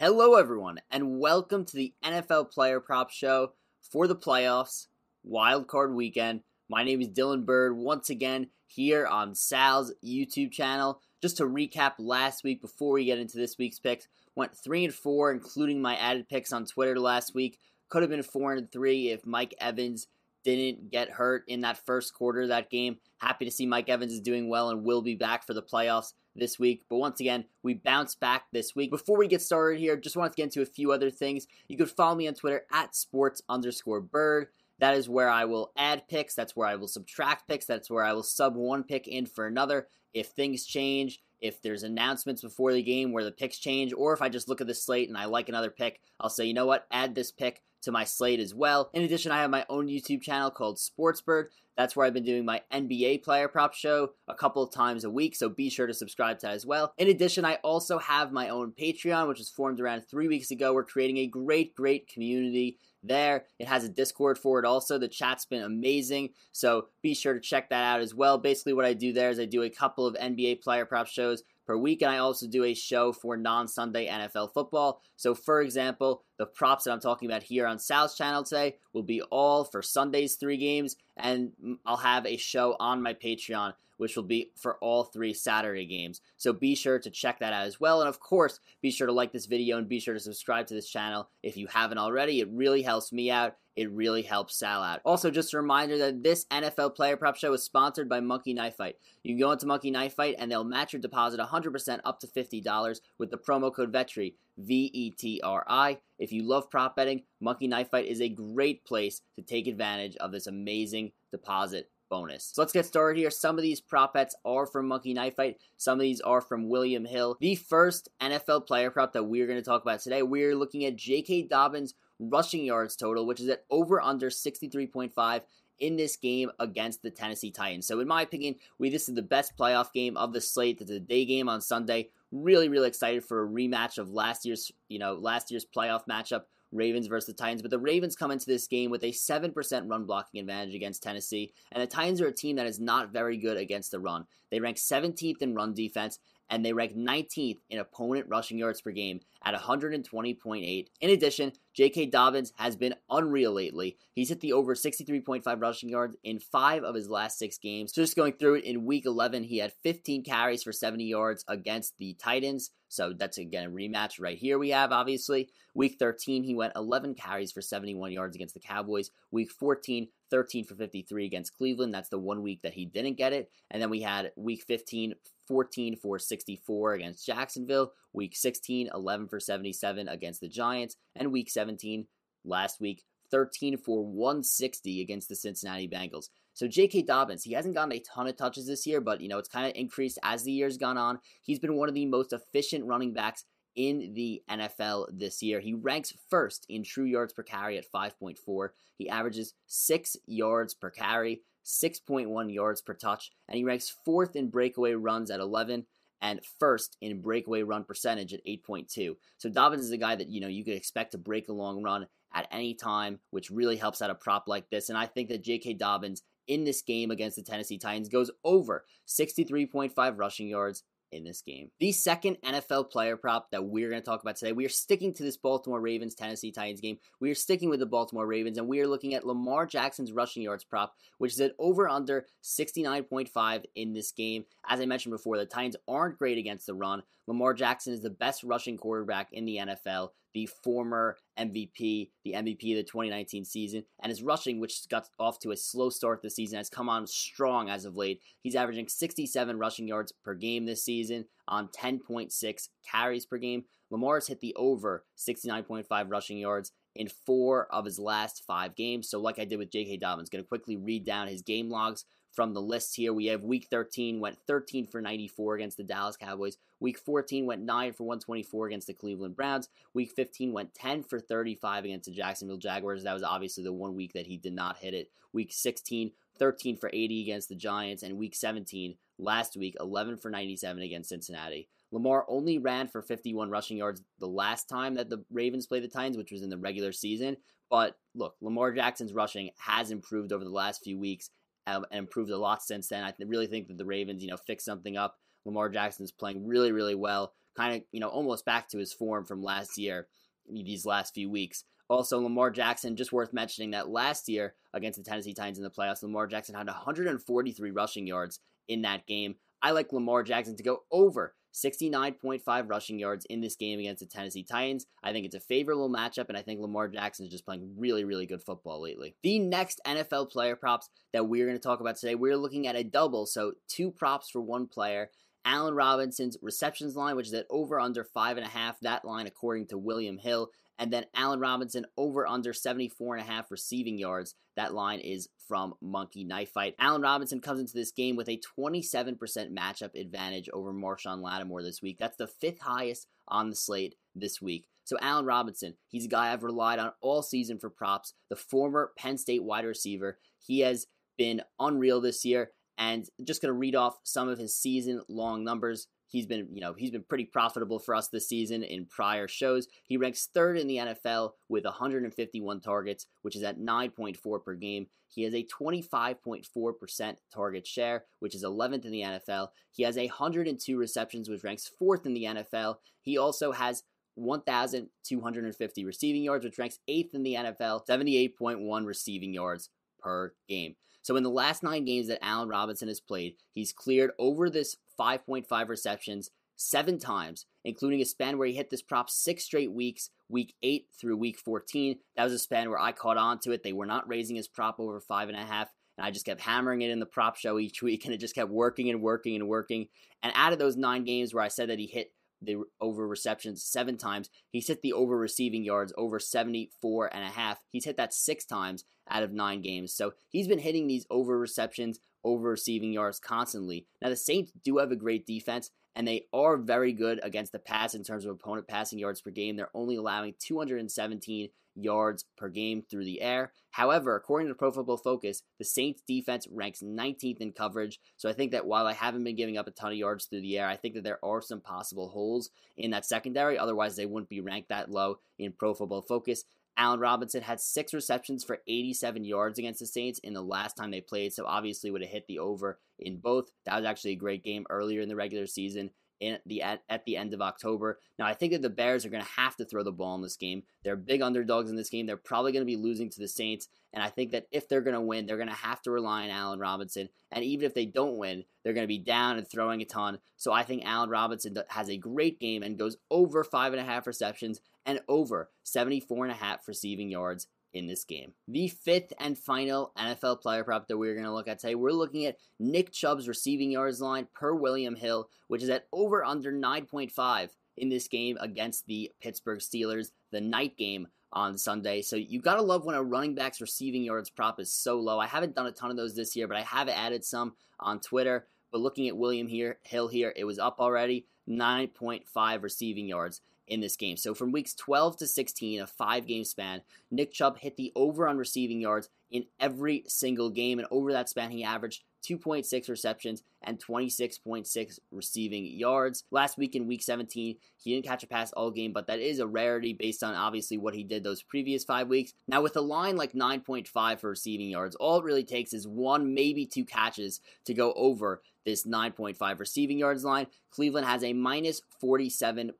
Hello, everyone, and welcome to the NFL Player Prop Show for the playoffs, Wild Card Weekend. My name is Dylan Burd, once again here on Sal's YouTube channel. Just to recap last week before we get into this week's picks, went three and four, including my added picks on Twitter last week. Could have been four and three if Mike Evans didn't get hurt in that first quarter of that game. Happy to see Mike Evans is doing well and will be back for the playoffs this week. But once again, we bounce back this week. Before we get started here, just wanted to get into a few other things. You could follow me on Twitter at sports underscore bird. That is where I will add picks. That's where I will subtract picks. That's where I will sub one pick in for another. If things change, if there's announcements before the game where the picks change, or if I just look at the slate and I like another pick, I'll say, you know what, add this pick to my slate as well. In addition, I have my own YouTube channel called Sportsbird. That's where I've been doing my NBA player prop show a couple of times a week, so be sure to subscribe to that as well. In addition, I also have my own Patreon, which was formed around three weeks ago. We're creating a great, great community there. It has a Discord for it also. The chat's been amazing, so be sure to check that out as well. Basically, what I do there is I do a couple of NBA player prop shows per week, and I also do a show for non Sunday NFL football. So, for example, the props that I'm talking about here on Sal's channel today will be all for Sunday's three games, and I'll have a show on my Patreon which will be for all three Saturday games. So be sure to check that out as well. And of course, be sure to like this video and be sure to subscribe to this channel if you haven't already. It really helps me out. It really helps Sal out. Also, just a reminder that this NFL Player Prop Show is sponsored by Monkey Knife Fight. You can go into Monkey Knife Fight and they'll match your deposit 100% up to $50 with the promo code VETRI, V E T R I. If you love prop betting, Monkey Knife Fight is a great place to take advantage of this amazing deposit bonus. So let's get started here. Some of these prop bets are from Monkey Knife Fight. Some of these are from William Hill. The first NFL player prop that we're going to talk about today, we're looking at J.K. Dobbins rushing yards total, which is at over under 63.5 in this game against the Tennessee Titans. So in my opinion, we this is the best playoff game of the slate. It's a day game on Sunday. Really, really excited for a rematch of last year's, you know, last year's playoff matchup Ravens versus the Titans. But the Ravens come into this game with a 7% run blocking advantage against Tennessee. And the Titans are a team that is not very good against the run. They rank 17th in run defense, and they rank 19th in opponent rushing yards per game at 120.8. In addition, J.K. Dobbins has been unreal lately. He's hit the over 63.5 rushing yards in five of his last six games. So just going through it, in week 11, he had 15 carries for 70 yards against the Titans. So that's again a rematch right here we have, obviously. Week 13, he went 11 carries for 71 yards against the Cowboys. Week 14, 13 for 53 against Cleveland. That's the one week that he didn't get it. And then we had week 15, 14 for 64 against Jacksonville. Week 16, 11 for 77 against the Giants. And week 17, last week, 13 for 160 against the Cincinnati Bengals. So J.K. Dobbins, he hasn't gotten a ton of touches this year, but you know it's kind of increased as the year's gone on. He's been one of the most efficient running backs in the NFL this year. He ranks first in true yards per carry at 5.4. He averages 6 yards per carry, 6.1 yards per touch, and he ranks fourth in breakaway runs at 11 and first in breakaway run percentage at 8.2. So Dobbins is a guy that you know you could expect to break a long run at any time, which really helps out a prop like this. And I think that J.K. Dobbins in this game against the Tennessee Titans goes over 63.5 rushing yards in this game. The second NFL player prop that we're going to talk about today, we are sticking to this Baltimore Ravens Tennessee Titans game. We are sticking with the Baltimore Ravens, and we are looking at Lamar Jackson's rushing yards prop, which is at over under 69.5 in this game. As I mentioned before, the Titans aren't great against the run. Lamar Jackson is the best rushing quarterback in the NFL the former MVP, the MVP of the 2019 season, and his rushing, which got off to a slow start this season, has come on strong as of late. He's averaging 67 rushing yards per game this season on 10.6 carries per game. Lamar's hit the over 69.5 rushing yards in four of his last five games. So, like I did with J.K. Dobbins, going to quickly read down his game logs from the list here. We have week 13 went 13 for 94 against the Dallas Cowboys. Week 14 went 9 for 124 against the Cleveland Browns. Week 15 went 10 for 35 against the Jacksonville Jaguars. That was obviously the one week that he did not hit it. Week 16, 13 for 80 against the Giants. And week 17, last week, 11 for 97 against Cincinnati. Lamar only ran for 51 rushing yards the last time that the Ravens played the Titans, which was in the regular season. But look, Lamar Jackson's rushing has improved over the last few weeks, and improved a lot since then. I really think that the Ravens, you know, fix something up. Lamar Jackson is playing really, really well. kind of, you know, almost back to his form from last year, these last few weeks. Also, Lamar Jackson, just worth mentioning that last year against the Tennessee Titans in the playoffs, Lamar Jackson had 143 rushing yards in that game. I like Lamar Jackson to go over 69.5 rushing yards in this game against the Tennessee Titans. I think it's a favorable matchup, and I think Lamar Jackson is just playing really, really good football lately. The next NFL player props that we're going to talk about today, we're looking at a double, so two props for one player. Allen Robinson's receptions line, which is at over under five and a half. That line, according to William Hill, and then Allen Robinson over under 74 and a half receiving yards. That line is from Monkey Knife Fight. Allen Robinson comes into this game with a 27% matchup advantage over Marshon Lattimore this week. That's the fifth highest on the slate this week. So Allen Robinson, he's a guy I've relied on all season for props. The former Penn State wide receiver. He has been unreal this year. And just going to read off some of his season long numbers he's been, you know, he's been pretty profitable for us this season in prior shows. He ranks third in the NFL with 151 targets, which is at 9.4 per game. He has a 25.4% target share, which is 11th in the NFL. He has 102 receptions, which ranks fourth in the NFL. He also has 1,250 receiving yards, which ranks eighth in the NFL, 78.1 receiving yards per game. So in the last nine games that Allen Robinson has played, he's cleared over this 5.5 receptions seven times, including a span where he hit this prop six straight weeks, week eight through week 14. That was a span where I caught on to it. They were not raising his prop over five and a half. And I just kept hammering it in the prop show each week, and it just kept working and working and working. And out of those nine games where I said that he hit the over receptions seven times. He's hit the over receiving yards over 74 and a half. He's hit that six times out of nine games. So he's been hitting these over receptions, over receiving yards constantly. Now the Saints do have a great defense and they are very good against the pass in terms of opponent passing yards per game. They're only allowing 217 yards per game through the air. However, according to Pro Football Focus, the Saints defense ranks 19th in coverage. So I think that while I haven't been giving up a ton of yards through the air, I think that there are some possible holes in that secondary. Otherwise, they wouldn't be ranked that low in Pro Football Focus. Allen Robinson had six receptions for 87 yards against the Saints in the last time they played, so obviously would have hit the over in both. That was actually a great game earlier in the regular season in the at, at the end of October. Now I think that the Bears are going to have to throw the ball in this game. They're big underdogs in this game. They're probably going to be losing to the Saints, and I think that if they're going to win, they're going to have to rely on Allen Robinson. And even if they don't win, they're going to be down and throwing a ton. So I think Allen Robinson has a great game and goes over five and a half receptions and over 74 and a half receiving yards in this game. The fifth and final NFL player prop that we're going to look at today, we're looking at Nick Chubb's receiving yards line per William Hill, which is at over under 9.5 in this game against the Pittsburgh Steelers, the night game on Sunday. So you got to love when a running back's receiving yards prop is so low. I haven't done a ton of those this year, but I have added some on Twitter. But looking at William here, Hill here, it was up already 9.5 receiving yards in this game. So from weeks 12 to 16, a five game span, Nick Chubb hit the over on receiving yards in every single game. And over that span, he averaged 2.6 receptions and 26.6 receiving yards. Last week in week 17, he didn't catch a pass all game, but that is a rarity based on obviously what he did those previous five weeks. Now, with a line like 9.5 for receiving yards, all it really takes is one, maybe two catches to go over this 9.5 receiving yards line. Cleveland has a minus 47%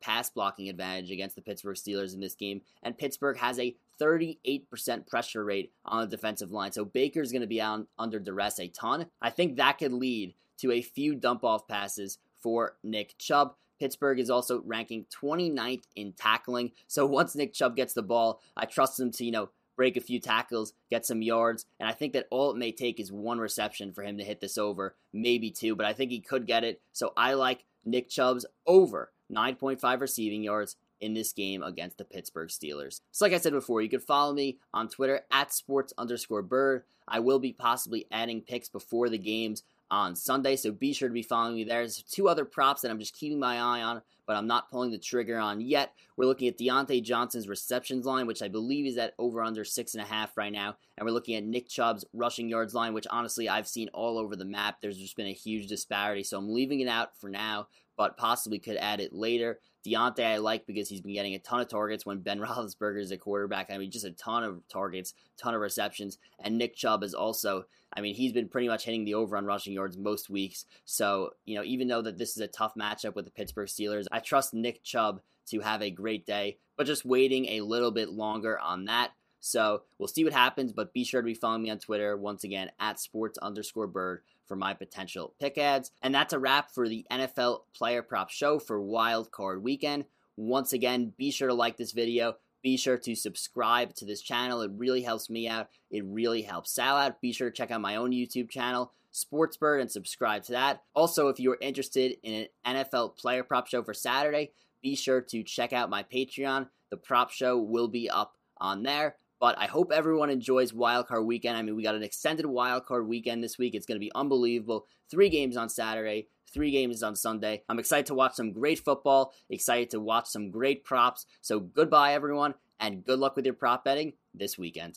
pass blocking advantage against the Pittsburgh Steelers in this game, and Pittsburgh has a 38% pressure rate on the defensive line. So Baker's going to be under duress a ton. I think that could lead to a few dump off passes for Nick Chubb. Pittsburgh is also ranking 29th in tackling. So once Nick Chubb gets the ball, I trust him to, you know, break a few tackles, get some yards, and I think that all it may take is one reception for him to hit this over, maybe two, but I think he could get it. So I like Nick Chubb's over 9.5 receiving yards in this game against the Pittsburgh Steelers. So, like I said before, you can follow me on Twitter at sports underscore bird. I will be possibly adding picks before the games on Sunday, so be sure to be following me there. There's two other props that I'm just keeping my eye on, but I'm not pulling the trigger on yet. We're looking at Diontae Johnson's receptions line, which I believe is at over under six and a half right now, and we're looking at Nick Chubb's rushing yards line, which honestly I've seen all over the map. There's just been a huge disparity, so I'm leaving it out for now. but possibly could add it later. Diontae I like because he's been getting a ton of targets when Ben Roethlisberger is a quarterback. I mean, just a ton of targets, ton of receptions, and Nick Chubb is also. I mean, he's been pretty much hitting the over on rushing yards most weeks. So, you know, even though that this is a tough matchup with the Pittsburgh Steelers, I trust Nick Chubb to have a great day, but just waiting a little bit longer on that. So we'll see what happens, but be sure to be following me on Twitter once again at sports underscore bird for my potential pick ads. And that's a wrap for the NFL player prop show for Wild Card Weekend. Once again, be sure to like this video. Be sure to subscribe to this channel. It really helps me out. It really helps Sal out. Be sure to check out my own YouTube channel, Sportsbird, and subscribe to that. Also, if you're interested in an NFL player prop show for Saturday, be sure to check out my Patreon. The prop show will be up on there. But I hope everyone enjoys Wildcard Weekend. I mean, we got an extended Wildcard Weekend this week. It's going to be unbelievable. Three games on Saturday, three games on Sunday. I'm excited to watch some great football, excited to watch some great props. So goodbye, everyone, and good luck with your prop betting this weekend.